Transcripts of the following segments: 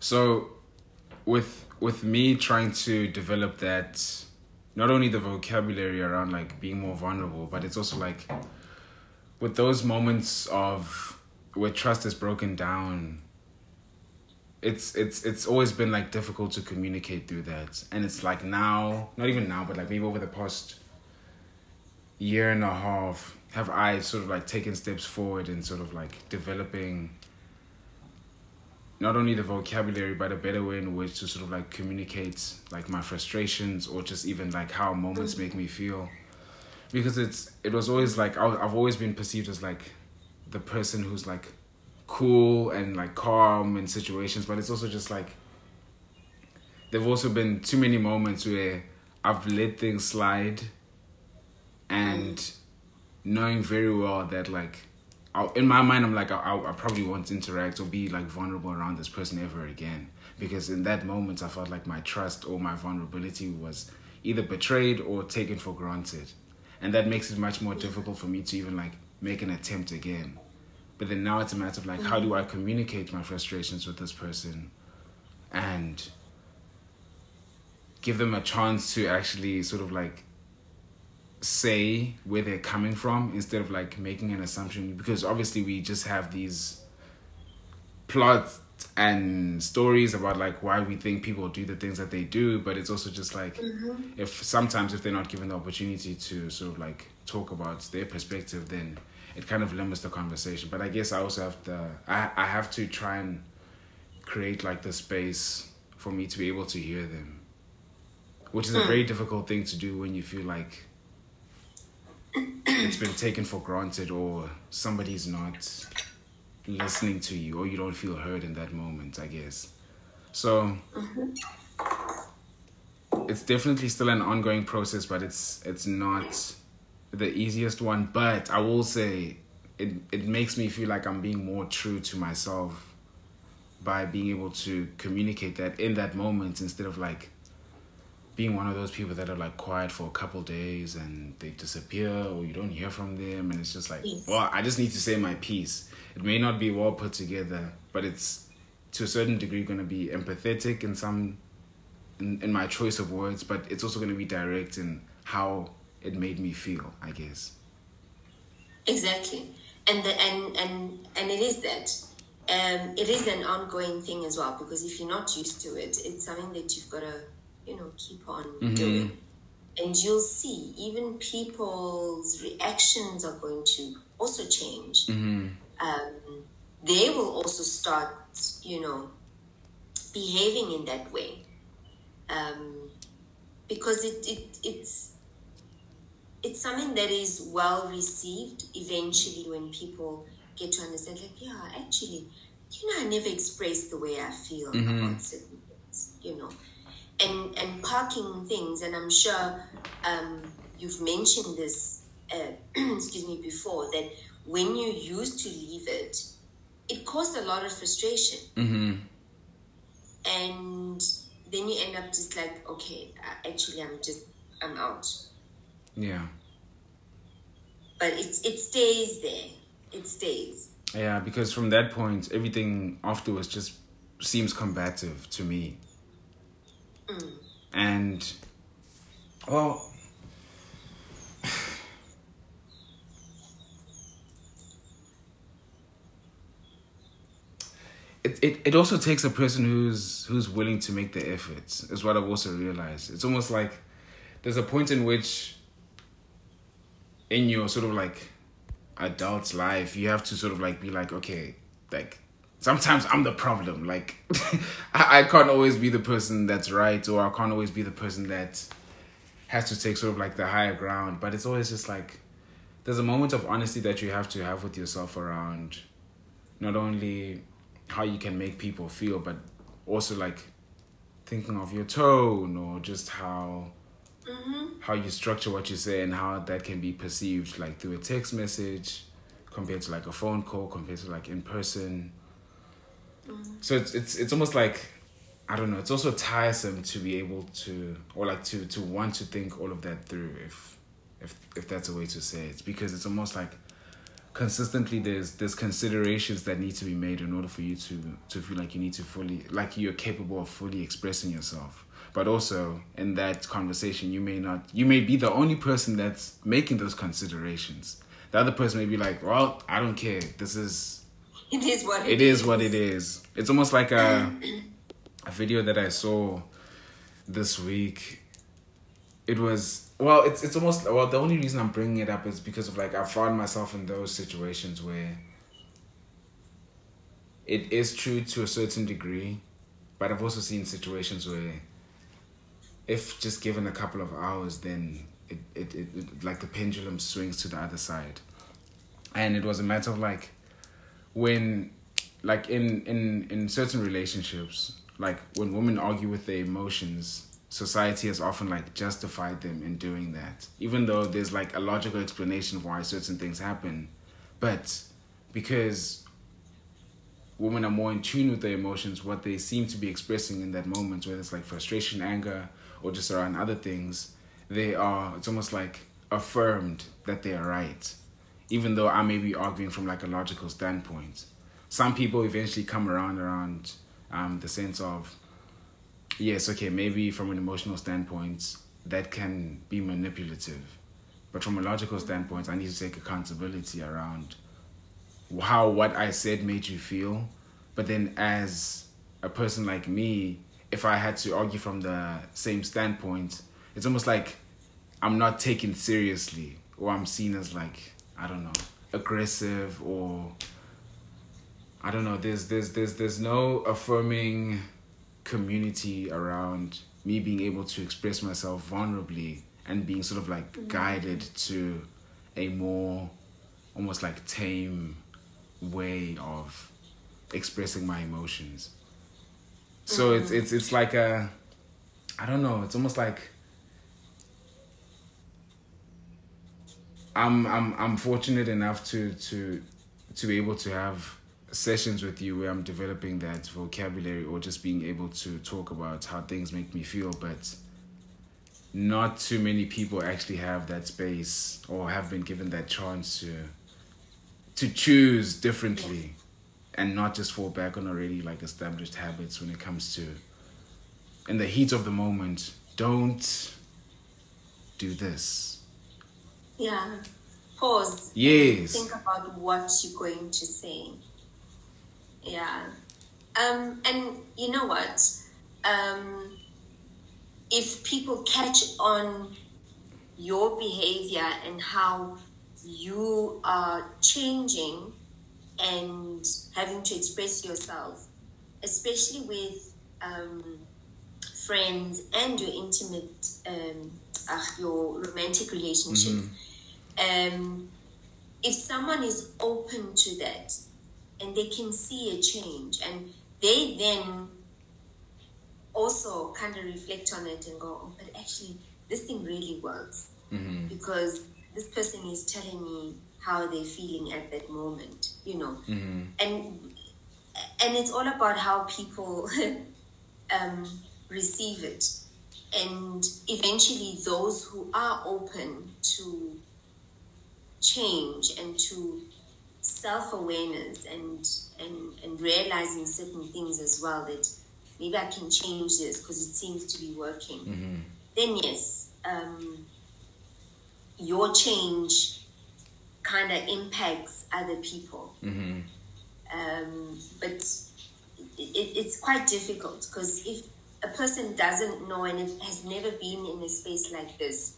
So, with with me trying to develop that, not only the vocabulary around like being more vulnerable, but it's also like with those moments of where trust is broken down. It's it's it's always been like difficult to communicate through that, and it's like now, not even now, but like maybe over the past year and a half, have I sort of like taken steps forward and sort of like developing not only the vocabulary but a better way in which to sort of like communicate like my frustrations or just even like how moments make me feel. Because it's it was always like i've always been perceived as like the person who's like cool and like calm in situations but it's also just like there've also been too many moments where i've let things slide and knowing very well that like I'll, in my mind, I'm like, I, I probably won't interact or be like vulnerable around this person ever again. Because in that moment, I felt like my trust or my vulnerability was either betrayed or taken for granted. And that makes it much more difficult for me to even like make an attempt again. But then now it's a matter of like, how do I communicate my frustrations with this person and give them a chance to actually sort of like say where they're coming from instead of like making an assumption because obviously we just have these plots and stories about like why we think people do the things that they do but it's also just like mm-hmm. if sometimes if they're not given the opportunity to sort of like talk about their perspective then it kind of limits the conversation but i guess i also have to i, I have to try and create like the space for me to be able to hear them which is a hmm. very difficult thing to do when you feel like it's been taken for granted or somebody's not listening to you or you don't feel heard in that moment, I guess. So mm-hmm. it's definitely still an ongoing process, but it's it's not the easiest one. But I will say it it makes me feel like I'm being more true to myself by being able to communicate that in that moment instead of like being one of those people that are like quiet for a couple days and they disappear or you don't hear from them and it's just like yes. well i just need to say my piece it may not be well put together but it's to a certain degree going to be empathetic in some in, in my choice of words but it's also going to be direct in how it made me feel i guess. Exactly. And the, and and and it is that um, it is an ongoing thing as well because if you're not used to it it's something that you've got to you know keep on mm-hmm. doing and you'll see even people's reactions are going to also change mm-hmm. um, they will also start you know behaving in that way um, because it, it it's it's something that is well received eventually when people get to understand like yeah actually you know i never expressed the way i feel mm-hmm. about certain things you know and and parking things. And i'm sure um, you've mentioned this uh, excuse me before that when you used to leave it it caused a lot of frustration. Mm-hmm. and then you end up just like okay actually i'm just i'm out. Yeah. But it, it stays there. It stays. Yeah because from that point everything afterwards just seems combative to me Mm. And, well, it, it, it also takes a person who's who's willing to make the efforts is what I've also realized. It's almost like there's a point in which in your sort of like adult life you have to sort of like be like, okay, like sometimes I'm the problem. Like I, I can't always be the person that's right, or I can't always be the person that has to take sort of like the higher ground. But it's always just like there's a moment of honesty that you have to have with yourself around not only how you can make people feel, but also like thinking of your tone or just how mm-hmm. how you structure what you say and how that can be perceived like through a text message compared to like a phone call compared to like in person so it's it's it's almost like I don't know. It's also tiresome to be able to or like to to want to think all of that through if if if that's a way to say it. Because it's almost like consistently there's there's considerations that need to be made in order for you to to feel like you need to fully like you're capable of fully expressing yourself. But also in that conversation you may not you may be the only person that's making those considerations. The other person may be like well i don't care. This is it is what it, it is. is. what it is. It's almost like a a video that i saw this week. It was well it's it's almost well the only reason i'm bringing it up is because of like i found myself in those situations where it is true to a certain degree but i've also seen situations where if just given a couple of hours then it, it, it, it like the pendulum swings to the other side. And it was a matter of like when like in in in certain relationships like when women argue with their emotions society has often like justified them in doing that even though there's like a logical explanation why certain things happen. But because women are more in tune with their emotions what they seem to be expressing in that moment whether it's like frustration anger or just around other things they are it's almost like affirmed that they are right even though i may be arguing from like a logical standpoint some people eventually come around around um, the sense of yes, okay, maybe from an emotional standpoint, that can be manipulative. But from a logical standpoint, I need to take accountability around how what I said made you feel. But then, as a person like me, if I had to argue from the same standpoint, it's almost like I'm not taken seriously, or I'm seen as like I don't know, aggressive, or I don't know. There's there's there's there's no affirming community around me being able to express myself vulnerably and being sort of like mm-hmm. guided to a more almost like tame way of expressing my emotions. So mm-hmm. it's it's it's like a I don't know, it's almost like I'm I'm I'm fortunate enough to to to be able to have sessions with you where I'm developing that vocabulary or just being able to talk about how things make me feel, but not too many people actually have that space or have been given that chance to to choose differently and not just fall back on already like established habits when it comes to in the heat of the moment don't do this yeah pause yes think about what you're going to say yeah. Um, and you know what? Um, if people catch on your behavior and how you are changing and having to express yourself, especially with um, friends and your intimate, um, uh, your romantic relationship, mm-hmm. Um, if someone is open to that, and they can see a change and they then also kind of reflect on it and go oh, but actually this thing really works mm-hmm. because this person is telling me how they're feeling at that moment you know mm-hmm. and and it's all about how people um, receive it and eventually those who are open to change and to self awareness and, and and realizing certain things as well that maybe I can change this because it seems to be working. Mm-hmm. Then yes, um, your change kind of impacts other people. Mm-hmm. Um, but it, it, it's quite difficult because if a person doesn't know and has never been in a space like this,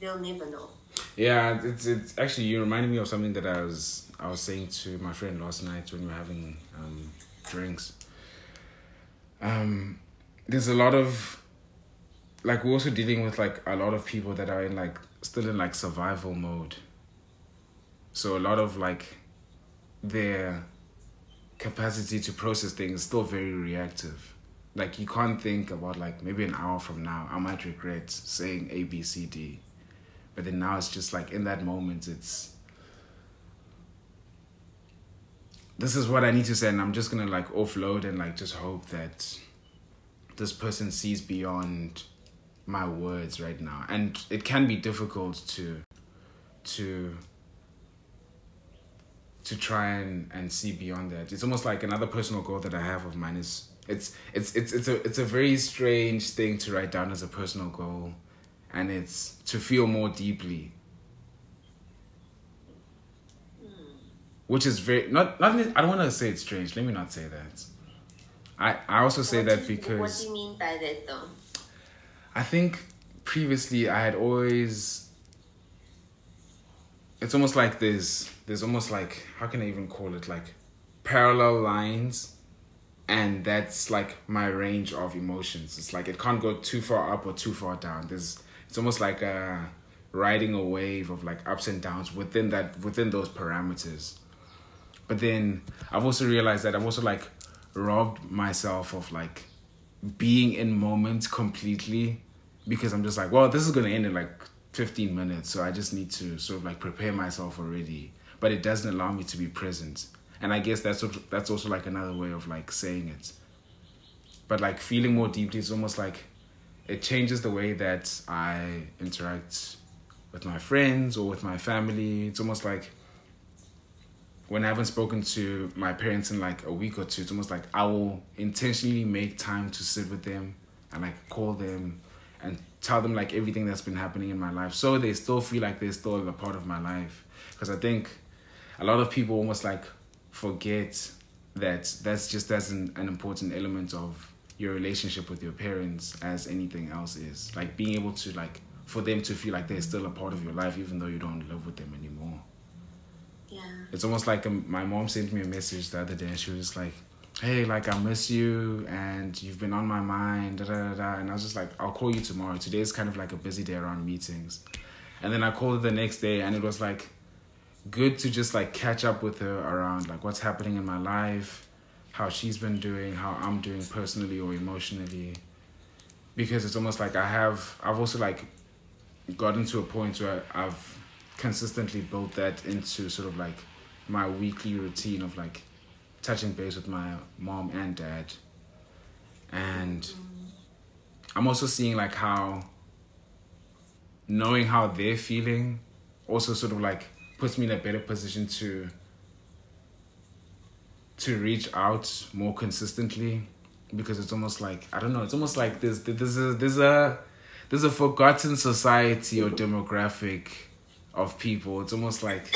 they'll never know. Yeah, it's it's actually you reminded me of something that I was I was saying to my friend last night when we were having um, drinks. Um, there's a lot of like we're also dealing with like a lot of people that are in like still in like survival mode. So a lot of like their capacity to process things is still very reactive. Like you can't think about like maybe an hour from now I might regret saying A B C D but then now it's just like in that moment it's this is what I need to say and I'm just gonna like offload and like just hope that this person sees beyond my words right now. And it can be difficult to to to try and and see beyond that. It's almost like another personal goal that I have of mine is it's it's it's it's a it's a very strange thing to write down as a personal goal, and it's to feel more deeply. Which is very not not I don't want to say it's strange. Let me not say that. I I also say What that because What do you mean by that, though? I think previously I had always it's almost like there's there's almost like how can I even call it like parallel lines and that's like my range of emotions. It's like it can't go too far up or too far down. There's it's almost like uh riding a wave of like ups and downs within that within those parameters. But then I've also realized that I've also like robbed myself of like being in moments completely because I'm just like, well, this is gonna end in like 15 minutes, so I just need to sort of like prepare myself already. But it doesn't allow me to be present, and I guess that's what, that's also like another way of like saying it. But like feeling more deeply is almost like it changes the way that I interact with my friends or with my family. It's almost like when I haven't spoken to my parents in like a week or two, it's almost like I will intentionally make time to sit with them and like call them and tell them like everything that's been happening in my life so they still feel like they're still a part of my life. Because I think a lot of people almost like forget that that's just as an, an important element of your relationship with your parents as anything else is. Like being able to like for them to feel like they're still a part of your life even though you don't live with them anymore Yeah. it's almost like um, my mom sent me a message the other day and she was just like hey like i miss you and you've been on my mind da, da, da, da. and i was just like i'll call you tomorrow today's kind of like a busy day around meetings and then i called her the next day and it was like good to just like catch up with her around like what's happening in my life how she's been doing how i'm doing personally or emotionally. Because it's almost like i have i've also like gotten to a point where i've consistently built that into sort of like my weekly routine of like touching base with my mom and dad. And i'm also seeing like how knowing how they're feeling also sort of like puts me in a better position to to reach out more consistently because it's almost like I don't know. It's almost like there's there's a there's a there's a forgotten society or demographic of people. It's almost like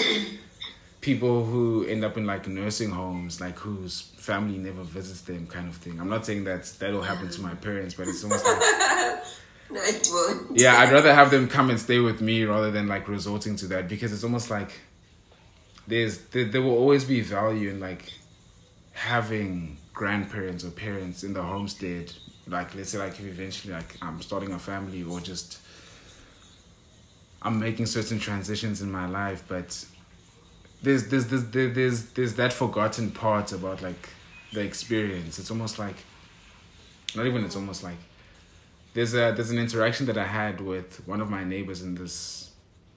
people who end up in like nursing homes, like whose family never visits them, kind of thing. I'm not saying that that'll happen to my parents, but it's almost like No, it won't. yeah, I'd rather have them come and stay with me rather than like resorting to that because it's almost like there's there, there will always be value in like having grandparents or parents in the homestead. Like let's say like if eventually like I'm starting a family or just I'm making certain transitions in my life, but there's there's there's there- there's there's that forgotten part about like the experience. It's almost like not even it's almost like there's a there's an interaction that I had with one of my neighbors in this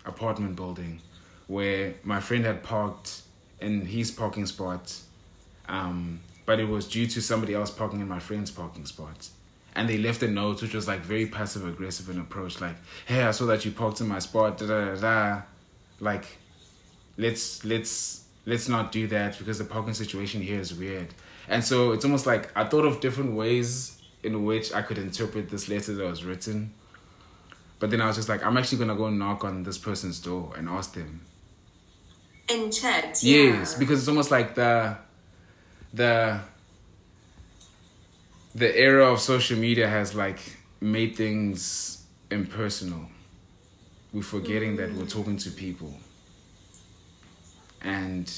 apartment building where my friend had parked in his parking spot um but it was due to somebody else parking in my friend's parking spot and they left a note which was like very passive aggressive in approach like hey I saw that you parked in my spot da da da da like let's let's let's not do that because the parking situation here is weird. And so it's almost like i thought of different ways in which i could interpret this letter that was written. But then i was just like i'm actually gonna go knock on this person's door and ask them. In chat. yes because it's almost like the the the era of social media has like made things impersonal we're forgetting that we're talking to people and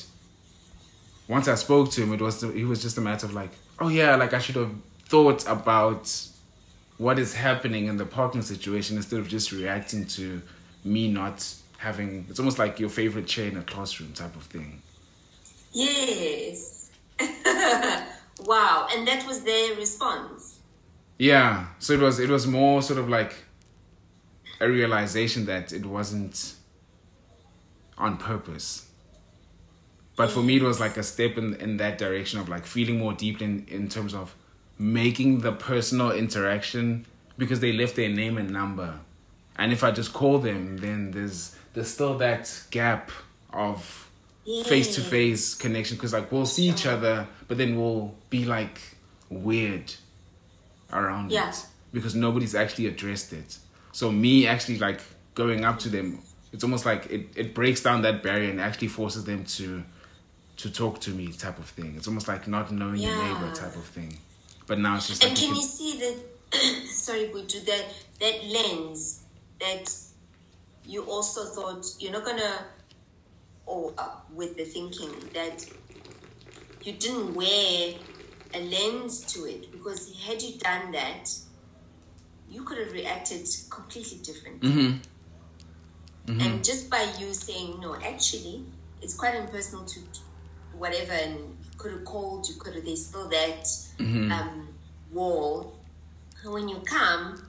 once I spoke to him, it was it was just a matter of like, oh yeah, like I should have thought about what is happening in the parking situation instead of just reacting to me not having. It's almost like your favorite chair in a classroom type of thing. Yes. wow. And that was their response. Yeah, so it was it was more sort of like a realization that it wasn't on purpose. But for me, it was like a step in in that direction of like feeling more deeply in, in terms of making the personal interaction because they left their name and number, and if I just call them, then there's there's still that gap of face to face connection because like we'll see each other, but then we'll be like weird around Yeah. it because nobody's actually addressed it. So me actually like going up to them, it's almost like it, it breaks down that barrier and actually forces them to to talk to me type of thing. It's almost like not knowing your neighbor type of thing. But now it's just And like can you you can- see that? sorry, Boitu, that that lens that you also thought you're not gonna, or uh, with the thinking that you didn't wear a lens to it because had you done that, you could have reacted completely differently. Mhm. And just by you saying no, actually, it's quite impersonal to whatever, and you could have called, you could have. There's still that um, wall. And when you come,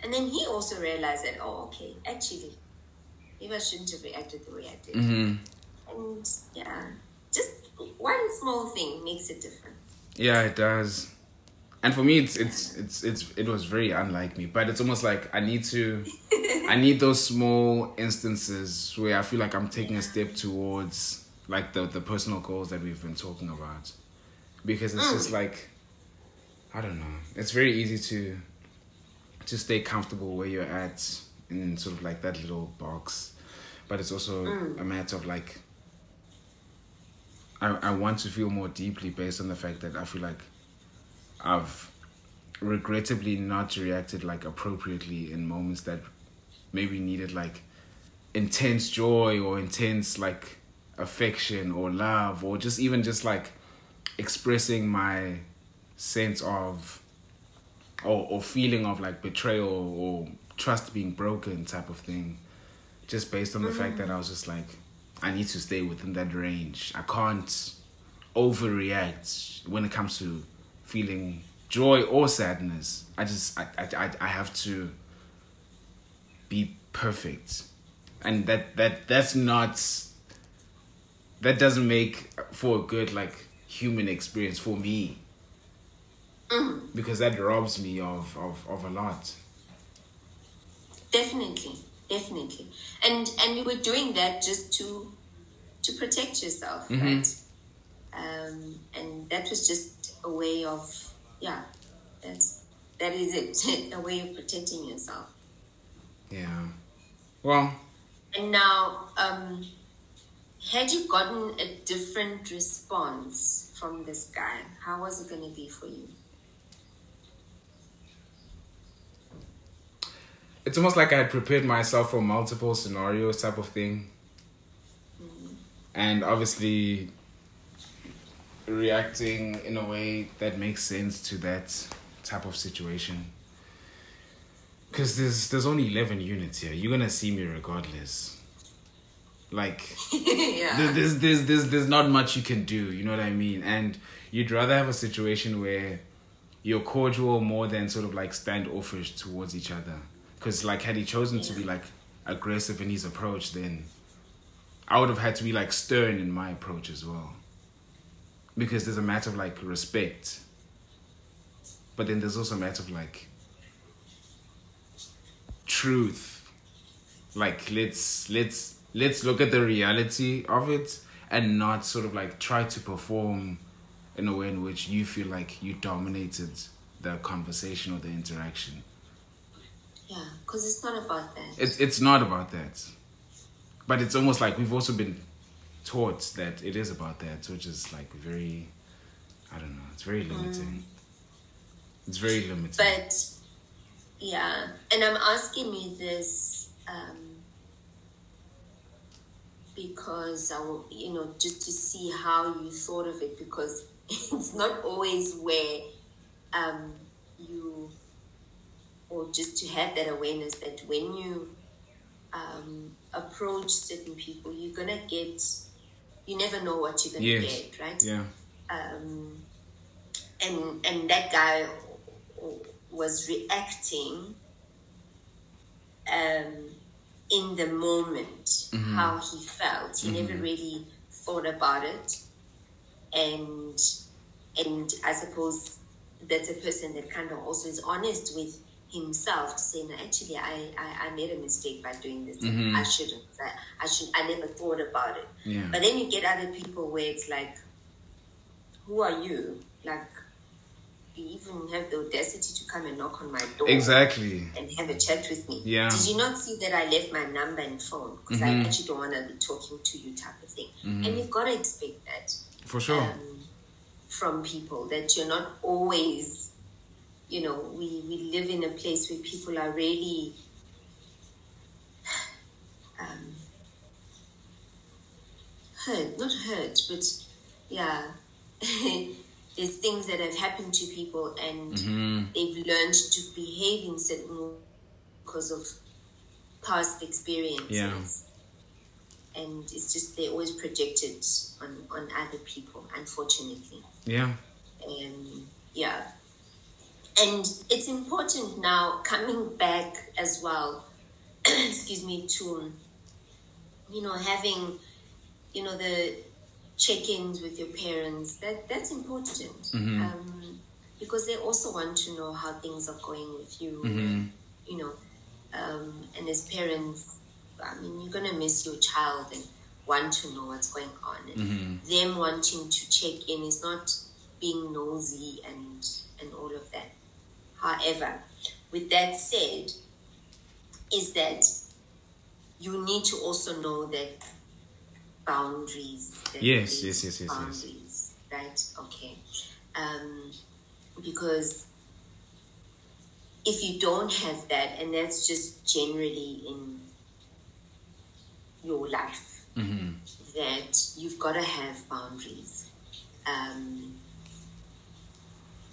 and then he also realized that, oh, okay, actually, maybe I shouldn't have reacted the way I did. And yeah, just one small thing makes a difference. Yeah, it does. And for me, it's it's it's it's it was very unlike me. But it's almost like I need to, I need those small instances where I feel like I'm taking a step towards like the the personal goals that we've been talking about, because it's just mm. like, I don't know. It's very easy to, to stay comfortable where you're at in sort of like that little box, but it's also mm. a matter of like I, I want to feel more deeply based on the fact that I feel like I've regrettably not reacted like appropriately in moments that maybe needed like intense joy or intense like affection or love or just even just like expressing my sense of or, or feeling of like betrayal or trust being broken type of thing just based on the fact mm-hmm. that I was just like I need to stay within that range. I can't overreact when it comes to feeling joy or sadness. I just I I I, have to be perfect. And that that that's not that doesn't make for a good like human experience for me. Mm. Because that robs me of, of, of a lot. Definitely, definitely, and and you were doing that just to to protect yourself, right? Um, and that was just a way of yeah, that's that is it, a way of protecting yourself. Yeah. Well, And now, um, had you gotten a different response from this guy, how was it going to be for you? It's almost like I had prepared myself for multiple scenarios type of thing. And obviously reacting in a way that makes sense to that type of situation. Cause there's there's only eleven units here. You're gonna see me regardless. Like yeah. there- there's, there's, there's, there's not much you can do, you know what I mean? And you'd rather have a situation where you're cordial more than sort of like standoffish towards each other. Because, like, had he chosen to be like aggressive in his approach, then I would have had to be like stern in my approach as well. Because there's a matter of like respect, but then there's also a matter of like truth. Like let's let's let's look at the reality of it and not sort of like try to perform in a way in which you feel like you dominated the conversation or the interaction. Yeah, because it's not about that. it's it's not about that. But it's almost like we've also been taught that it is about that which is like very i don't know it's very limiting. It's very limiting. But yeah, and I'm asking you this um, because I, will, you know, just to see how you thought of it because it's not always where um, or just to have that awareness that when you um, approach certain people, you're gonna get, you never know what you're gonna yes. get, right? yeah. Um, and and that guy was reacting um, in the moment how he felt. He never really thought about it, and and I suppose that's a person that kind of also is honest with himself to say, no, actually, I, I, I made a mistake by doing this. Mhm. I shouldn't. I, I should. I never thought about it. Yeah. But then you get other people where it's like, who are you? Like, you even have the audacity to come and knock on my door Exactly. and have a chat with me. Yeah. Did you not see that I left my number and phone because I Mhm. actually don't want to be talking to you, type of thing. Mhm. And you've got to expect that For sure. um, from people that you're not always, you know, we, we live in a place where people are really um, hurt, not hurt, but yeah, there's things that have happened to people and Mhm. they've learned to behave in certain ways because of past experiences. Yeah. And it's just they're always projected on, on other people, unfortunately. Yeah. Um, yeah. And it's important now, coming back as well, excuse me, to, you know, having, you know, the check-ins with your parents, that that's important. Mhm. Um, because they also want to know how things are going with you, Mhm. you know. Um, and as parents, I mean, you're going to miss your child and want to know what's going on. And Mhm. them wanting to check in is not being nosy and and all of that. However, with that said, is that you need to also know that boundaries. That Yes, yes, yes, yes, yes. Boundaries, right? Okay, um, because if you don't have that, and that's just generally in your life, Mhm. that you've got to have boundaries. Um,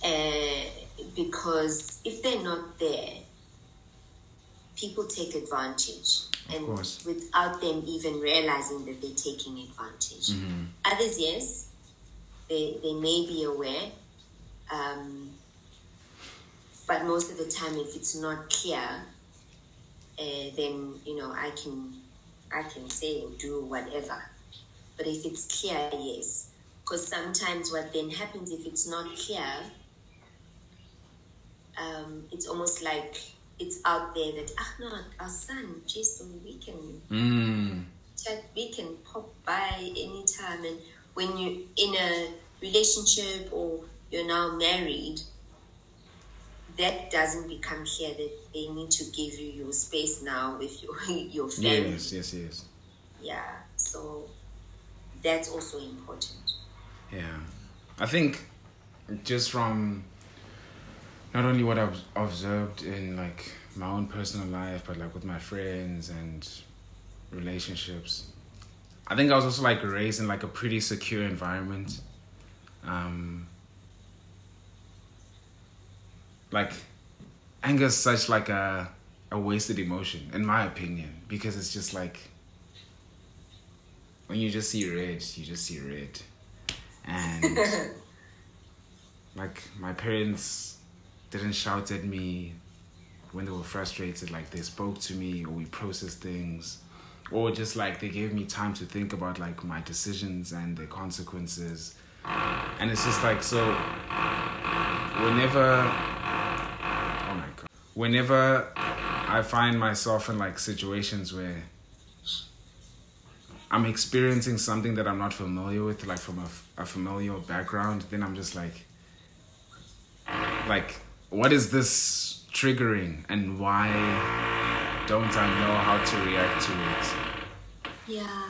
uh, because if they're not there, people take advantage. And without them even realizing that they're taking advantage. Mhm. Others, yes, they, they may be aware. Um, but most of the time, if it's not clear, uh, then you know I can I can say or do whatever. But if it's clear, yes, because sometimes what then happens if it's not clear, um, it's almost like it's out there that ah no, our son just we can Mm. chat we can pop by anytime and when you're in a relationship or you're now married that doesn't become clear that they need to give you your space now with your your family Yes, yes, yes. yeah so that's also important Yeah. I think just from not only what I've observed in like my own personal life, but like with my friends and relationships. I think I was also like raised in like a pretty secure environment. Um like anger is such like a a wasted emotion in my opinion because it's just like when you just see red, you just see red. And like my parents didn't shout at me when they were frustrated like they spoke to me or we processed things or just like they gave me time to think about like my decisions and the consequences. And it's just like so whenever oh my god whenever i find myself in like situations where i'm experiencing something that i'm not familiar with like from a, a familiar background then i'm just like like what is this triggering and why don't i know how to react to it yeah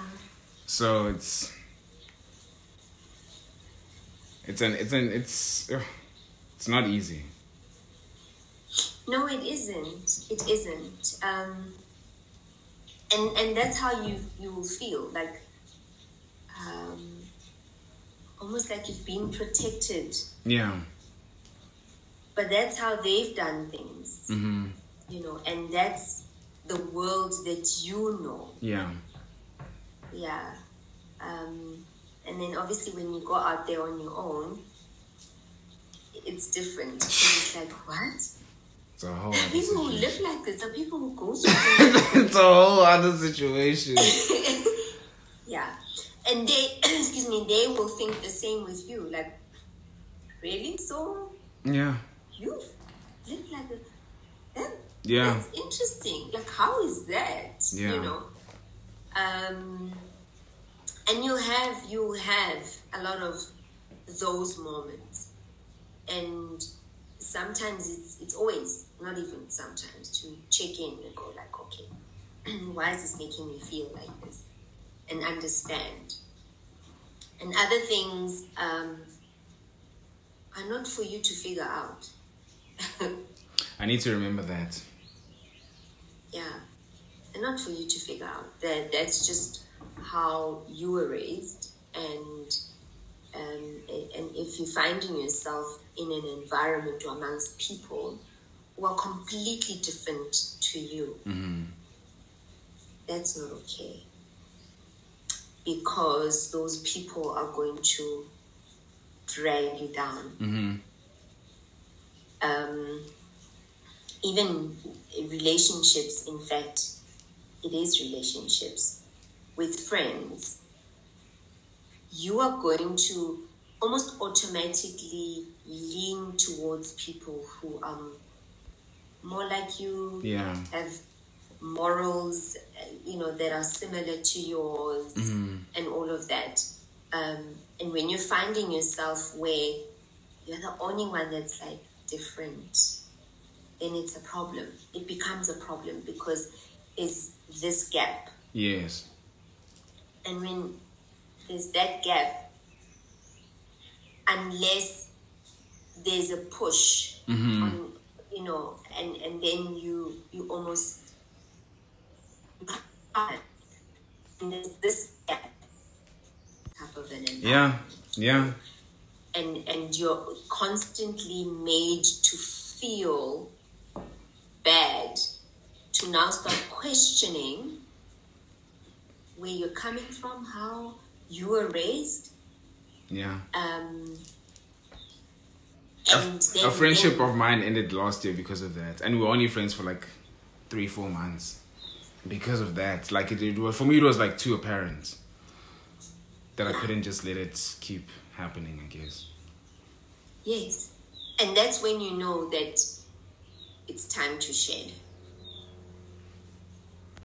so it's it's an it's an it's ugh, it's not easy No, it isn't. It isn't. Um, and and that's how you you will feel like um, almost like you've been protected. yeah But that's how they've done things, mm-hmm you know, and that's the world that you know. yeah Yeah. Um, and then obviously when you go out there on your own, it's different. It's like what? it's a whole people who live like this. Are people who go through it's a whole other situation Yeah. And they, excuse me, they will think the same with you. Like, really? So yeah you live like a, that Yeah. That's interesting. Like, how is that? Yeah. You know? Um, and you have, you have a lot of those moments. And sometimes it's, it's always, not even sometimes, to check in and go like, okay, why is this making me feel like this? And understand. And other things um, are not for you to figure out. I need to remember that. yeah. And not for you to figure out. That that's just how you were raised and um, and if you're finding yourself in an environment or amongst people who are completely different to you that's not okay. Because those people are going to drag you down. Mm-hmm. Um, even relationships, in fact, it is relationships with friends, you are going to almost automatically lean towards people who are more like you, Yeah. have morals, you know, that are similar to yours, and all of that. Um, and when you're finding yourself where you're the only one that's like different, then it's a problem. It becomes a problem because it's this gap. Yes. And when there's that gap, unless there's a push mm-hmm. on, you know, and, and then you you almost and there's this gap type of an Yeah. Yeah. And and you're constantly made to feel bad to now start questioning where you're coming from how you were raised Yeah. um A, and then, a friendship then- of mine ended last year because of that, and we were only friends for like three, four months because of that. Like it, it was for me, it was like too apparent that I couldn't just let it keep happening. I guess. yes and that's when you know that it's time to shed